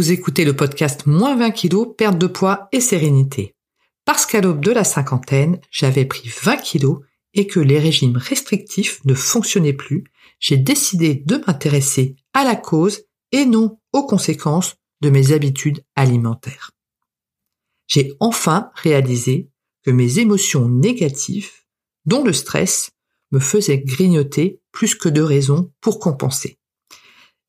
Vous écoutez le podcast Moins 20 kilos, perte de poids et sérénité. Parce qu'à l'aube de la cinquantaine, j'avais pris 20 kilos et que les régimes restrictifs ne fonctionnaient plus, j'ai décidé de m'intéresser à la cause et non aux conséquences de mes habitudes alimentaires. J'ai enfin réalisé que mes émotions négatives, dont le stress, me faisaient grignoter plus que de raisons pour compenser.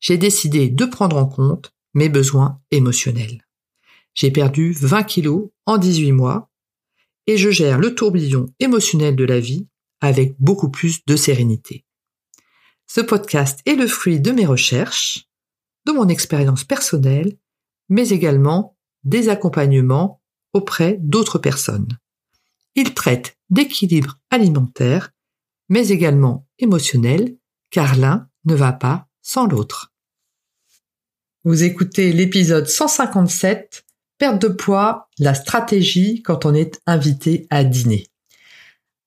J'ai décidé de prendre en compte mes besoins émotionnels. J'ai perdu 20 kilos en 18 mois et je gère le tourbillon émotionnel de la vie avec beaucoup plus de sérénité. Ce podcast est le fruit de mes recherches, de mon expérience personnelle, mais également des accompagnements auprès d'autres personnes. Il traite d'équilibre alimentaire, mais également émotionnel, car l'un ne va pas sans l'autre. Vous écoutez l'épisode 157, perte de poids, la stratégie quand on est invité à dîner.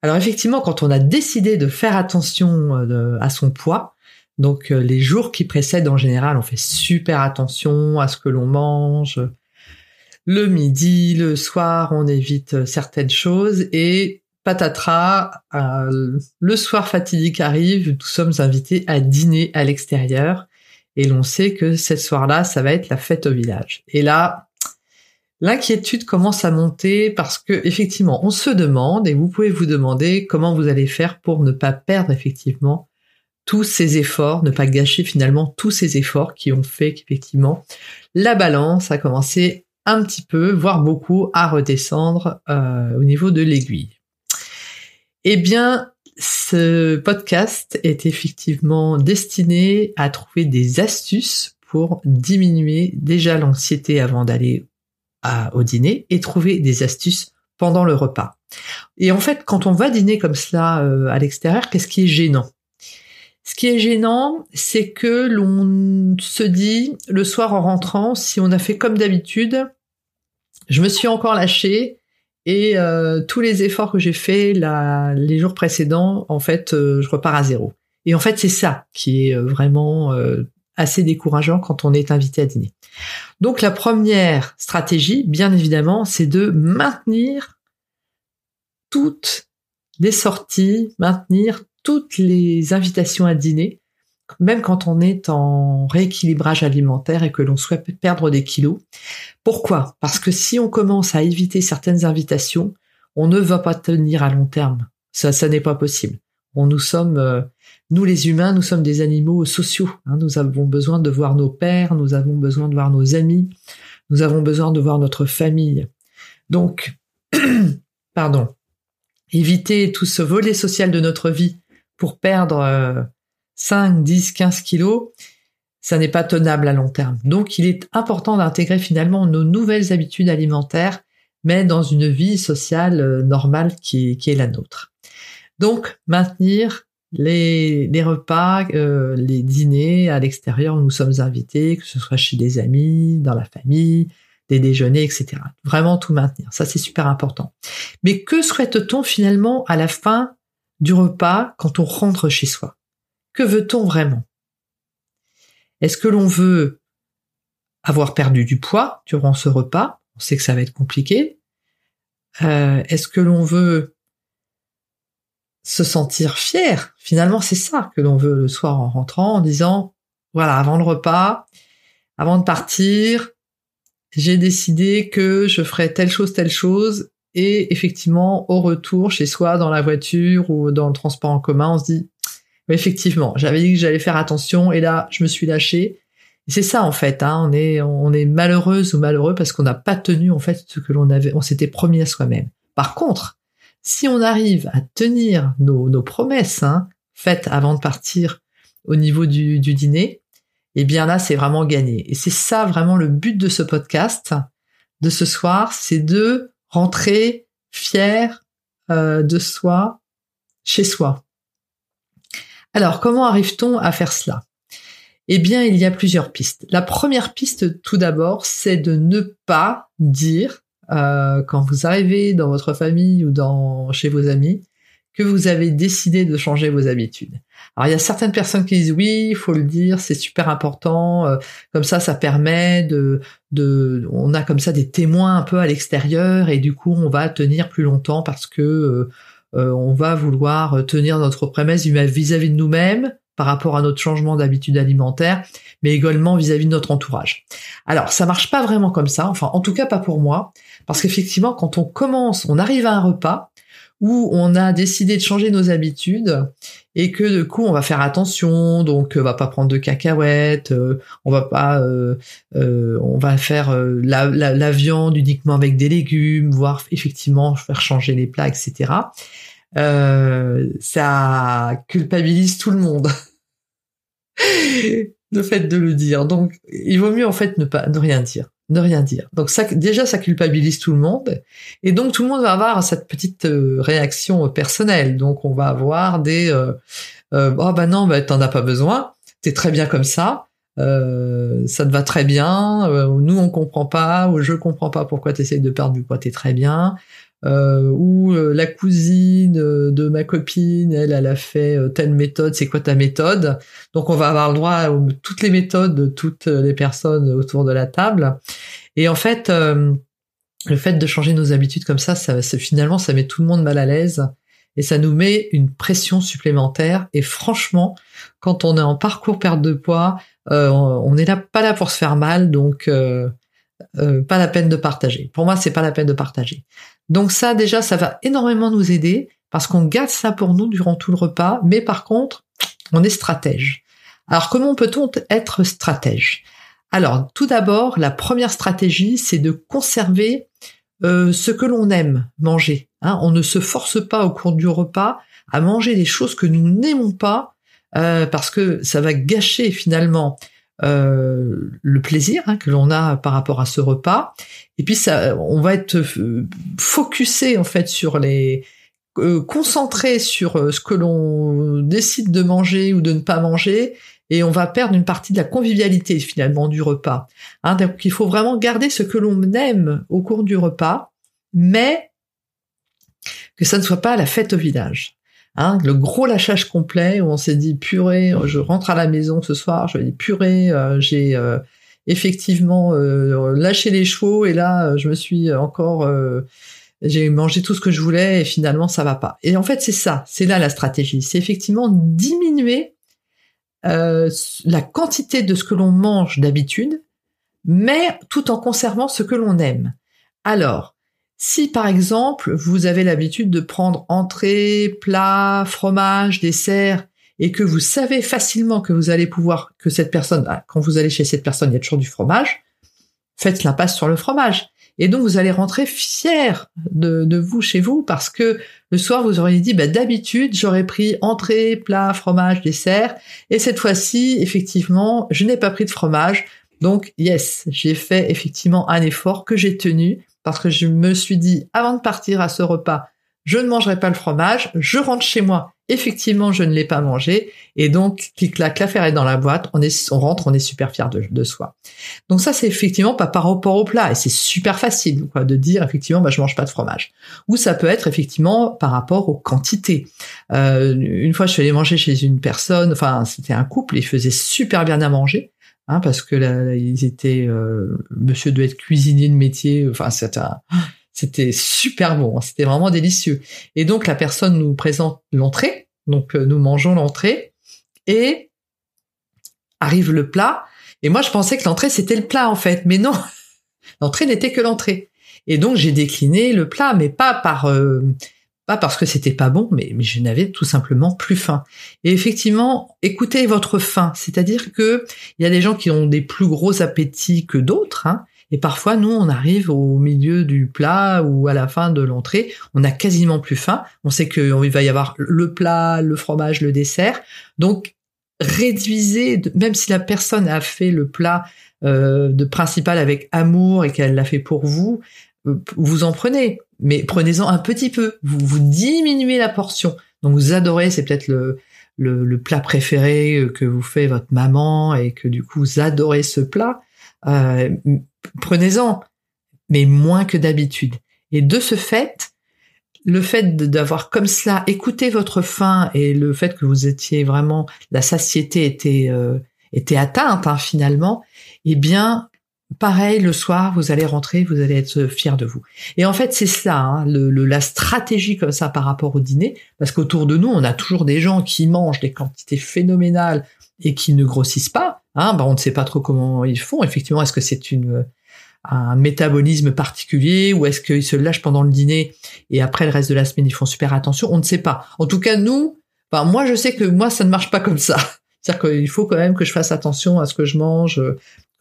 Alors effectivement, quand on a décidé de faire attention euh, à son poids, donc euh, les jours qui précèdent en général, on fait super attention à ce que l'on mange. Le midi, le soir, on évite euh, certaines choses et patatras, le soir fatidique arrive, nous sommes invités à dîner à l'extérieur et l'on sait que cette soir-là, ça va être la fête au village. Et là, l'inquiétude commence à monter parce que effectivement, on se demande et vous pouvez vous demander comment vous allez faire pour ne pas perdre effectivement tous ces efforts, ne pas gâcher finalement tous ces efforts qui ont fait qu'effectivement la balance a commencé un petit peu, voire beaucoup, à redescendre euh, au niveau de l'aiguille. Eh bien, ce podcast est effectivement destiné à trouver des astuces pour diminuer déjà l'anxiété avant d'aller au dîner et trouver des astuces pendant le repas. Et en fait, quand on va dîner comme cela euh, à l'extérieur, qu'est-ce qui est gênant? Ce qui est gênant, c'est que l'on se dit le soir en rentrant, si on a fait comme d'habitude, je me suis encore lâché et euh, tous les efforts que j'ai faits les jours précédents, en fait, euh, je repars à zéro. Et en fait, c'est ça qui est vraiment assez décourageant quand on est invité à dîner. Donc la première stratégie, bien évidemment, c'est de maintenir toutes les sorties, maintenir toutes les invitations à dîner, même quand on est en rééquilibrage alimentaire et que l'on souhaite perdre des kilos. Pourquoi? Parce que si on commence à éviter certaines invitations, on ne va pas tenir à long terme. Ça, ça n'est pas possible. On nous sommes euh, nous les humains, nous sommes des animaux sociaux. Hein. nous avons besoin de voir nos pères, nous avons besoin de voir nos amis, nous avons besoin de voir notre famille. Donc, pardon, éviter tout ce volet social de notre vie pour perdre 5, 10, 15 kilos, ça n'est pas tenable à long terme. Donc, il est important d'intégrer finalement nos nouvelles habitudes alimentaires, mais dans une vie sociale euh, normale qui est la nôtre. Donc, maintenir les, repas, euh, les dîners à l'extérieur où nous sommes invités, que ce soit chez des amis, dans la famille, des déjeuners, etc. Vraiment tout maintenir. Ça, c'est super important. Mais que souhaite-t-on finalement à la fin du repas quand on rentre chez soi? Que veut-on vraiment? Est-ce que l'on veut avoir perdu du poids durant ce repas? On sait que ça va être compliqué. Euh, Est-ce que l'on veut se sentir fier? Finalement, c'est ça que l'on veut le soir en rentrant, en disant, voilà, avant le repas, avant de partir, j'ai décidé que je ferais telle chose, telle chose, et effectivement, au retour, chez soi, dans la voiture ou dans le transport en commun, on se dit, effectivement, j'avais dit que j'allais faire attention, et là, je me suis lâché. c'est ça en fait, hein, on est on malheureuse ou malheureux parce qu'on n'a pas tenu en fait ce que l'on avait, on s'était promis à soi-même. Par contre, si on arrive à tenir nos, promesses hein, faites avant de partir au niveau du, dîner, eh bien là, c'est vraiment gagné. Et c'est ça vraiment le but de ce podcast de ce soir, c'est de rentrer fier euh, de soi chez soi. Alors, comment arrive-t-on à faire cela? Eh bien, il y a plusieurs pistes. La première piste, tout d'abord, c'est de ne pas dire euh, quand vous arrivez dans votre famille ou dans chez vos amis que vous avez décidé de changer vos habitudes. Alors il y a certaines personnes qui disent oui, il faut le dire, c'est super important, euh, comme ça ça permet de de on a comme ça des témoins un peu à l'extérieur et du coup on va tenir plus longtemps parce que euh, euh, on va vouloir tenir notre promesse vis-à-vis de nous-mêmes par rapport à notre changement d'habitude alimentaire, mais également vis-à-vis de notre entourage. Alors, ça marche pas vraiment comme ça, enfin, en tout cas pas pour moi, parce qu'effectivement, quand on commence, on arrive à un repas, où on a décidé de changer nos habitudes et que du coup on va faire attention, donc on va pas prendre de cacahuètes, euh, on va pas, euh, euh, on va faire la, la, viande uniquement avec des légumes, voire effectivement faire changer les plats, etc. ça culpabilise tout le monde. le fait de le dire. Donc, il vaut mieux en fait ne pas ne rien dire ne rien dire. Donc ça, déjà, ça culpabilise tout le monde, et donc tout le monde va avoir cette petite euh, réaction personnelle. Donc on va avoir des euh, euh, oh bah non, bah t'en as pas besoin, t'es très bien comme ça, euh, ça te va très bien, nous on comprend pas, ou je comprends pas pourquoi t'essayes de perdre du poids, t'es très bien. Euh, ou la cousine de ma copine, elle, elle a fait telle méthode, c'est quoi ta méthode? Donc on va avoir le droit à toutes les méthodes de toutes les personnes autour de la table. Et en fait, le fait de changer nos habitudes comme ça, ça, finalement, ça met tout le monde mal à l'aise et ça nous met une pression supplémentaire. Et franchement, quand on est en parcours perte de poids, euh, on n'est là pas là pour se faire mal, donc euh, euh, pas la peine de partager. Pour moi, c'est pas la peine de partager. Donc ça, déjà, ça va énormément nous aider parce qu'on garde ça pour nous durant tout le repas, mais par contre, on est stratège. Alors comment peut-on être stratège? Alors tout d'abord, la première stratégie, c'est de conserver euh, ce que l'on aime manger. Hein. on ne se force pas au cours du repas à manger des choses que nous n'aimons pas euh, parce que ça va gâcher finalement euh, le plaisir hein, que l'on a par rapport à ce repas. Et puis ça, on va être euh, focusé en fait sur les euh, concentré sur euh, ce que l'on décide de manger ou de ne pas manger et on va perdre une partie de la convivialité finalement du repas. Hein, donc il faut vraiment garder ce que l'on aime au cours du repas, mais que ça ne soit pas la fête au village. Hein, le gros lâchage complet où on s'est dit purée, je rentre à la maison ce soir, je vais dire purée, euh, j'ai euh, effectivement euh, lâché les chevaux et là je me suis encore j'ai mangé tout ce que je voulais et finalement ça va pas. Et en fait c'est ça, c'est là la stratégie, c'est effectivement diminuer la quantité de ce que l'on mange d'habitude, mais tout en conservant ce que l'on aime. Alors si par exemple vous avez l'habitude de prendre entrée, plat, fromage, dessert, et que vous savez facilement que vous allez pouvoir, que cette personne, ah, quand vous allez chez cette personne, il y a toujours du fromage, faites l'impasse sur le fromage. Et donc vous allez rentrer fier de, vous chez vous parce que le soir vous auriez dit bah, d'habitude j'aurais pris entrée, plat, fromage, dessert et cette fois-ci effectivement je n'ai pas pris de fromage donc yes j'ai fait effectivement un effort que j'ai tenu parce que je me suis dit, avant de partir à ce repas, je ne mangerai pas le fromage, je rentre chez moi, effectivement, je ne l'ai pas mangé, et donc, clic-clac, l'affaire est dans la boîte, on, est, on rentre, on est super fier de, soi. Donc ça, c'est effectivement pas par rapport au plat, et c'est super facile, de dire, effectivement, bah, je mange pas de fromage. Ou ça peut être, effectivement, par rapport aux quantités. Euh, une fois, je suis allée manger chez une personne, enfin, c'était un couple, ils faisaient super bien à manger, Hein, parce que là, ils étaient, euh, Monsieur doit être cuisinier de métier. Enfin, c'était, super bon. Hein, c'était vraiment délicieux. Et donc la personne nous présente l'entrée. Donc euh, nous mangeons l'entrée et arrive le plat. Et moi, je pensais que l'entrée c'était le plat en fait, mais non, l'entrée n'était que l'entrée. Et donc j'ai décliné le plat, mais pas par euh, pas parce que c'était pas bon, mais, je n'avais tout simplement plus faim. Et effectivement, écoutez votre faim, c'est-à-dire que il y a des gens qui ont des plus gros appétits que d'autres, hein, et parfois nous on arrive au milieu du plat ou à la fin de l'entrée, on a quasiment plus faim. On sait qu'il va y avoir le plat, le fromage, le dessert, donc réduisez, même si la personne a fait le plat euh, de principal avec amour et qu'elle l'a fait pour vous, vous en prenez, mais prenez-en un petit peu. Vous, vous diminuez la portion. Donc vous adorez, c'est peut-être le, le, plat préféré que vous fait votre maman et que du coup vous adorez ce plat. Euh, prenez-en, mais moins que d'habitude. Et de ce fait, le fait d'avoir comme cela écouté votre faim et le fait que vous étiez vraiment la satiété était euh, était atteinte hein, finalement, eh bien pareil le soir vous allez rentrer, vous allez être fier de vous. Et en fait c'est cela, hein, le, la stratégie comme ça par rapport au dîner, parce qu'autour de nous on a toujours des gens qui mangent des quantités phénoménales et qui ne grossissent pas. Hein, bah on ne sait pas trop comment ils font. Effectivement, est-ce que c'est une un métabolisme particulier ou est-ce qu'ils se lâchent pendant le dîner et après le reste de la semaine ils font super attention? On ne sait pas. En tout cas, nous, enfin, moi je sais que moi ça ne marche pas comme ça. C'est-à-dire qu'il faut quand même que je fasse attention à ce que je mange euh,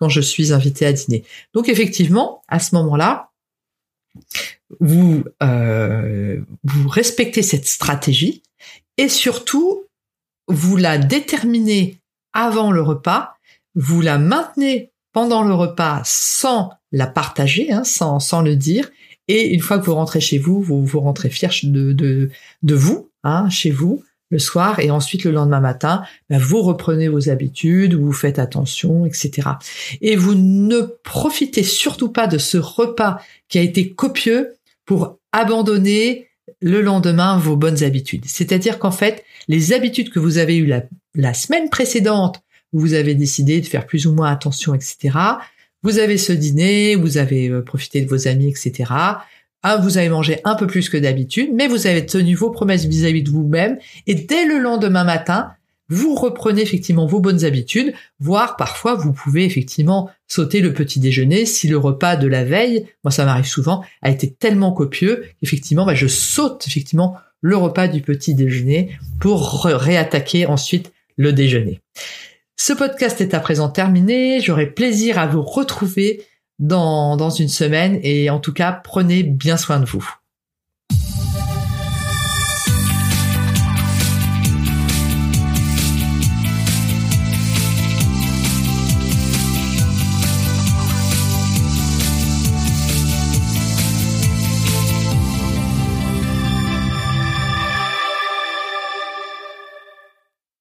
je suis invité à dîner. Donc effectivement, à ce moment-là, vous euh, vous respectez cette stratégie et surtout vous la déterminez avant le repas, vous la maintenez pendant le repas sans la partager, hein, sans, le dire. Et une fois que vous rentrez chez vous, vous vous rentrez fier de vous, hein, chez vous, le soir, et ensuite le lendemain matin, ben, vous reprenez vos habitudes, vous faites attention, etc. Et vous ne profitez surtout pas de ce repas qui a été copieux pour abandonner le lendemain vos bonnes habitudes. C'est-à-dire qu'en fait, les habitudes que vous avez eues la, la semaine précédente, où vous avez décidé de faire plus ou moins attention, etc., vous avez ce dîner, vous avez euh, profité de vos amis, etc. Ah, vous avez mangé un peu plus que d'habitude, mais vous avez tenu vos promesses vis-à-vis de vous-même, et dès le lendemain matin, vous reprenez effectivement vos bonnes habitudes, voire parfois vous pouvez effectivement sauter le petit déjeuner si le repas de la veille, moi ça m'arrive souvent, a été tellement copieux qu'effectivement bah, je saute effectivement le repas du petit déjeuner pour réattaquer ensuite le déjeuner. Ce podcast est à présent terminé. J'aurai plaisir à vous retrouver dans, dans une semaine et en tout cas, prenez bien soin de vous.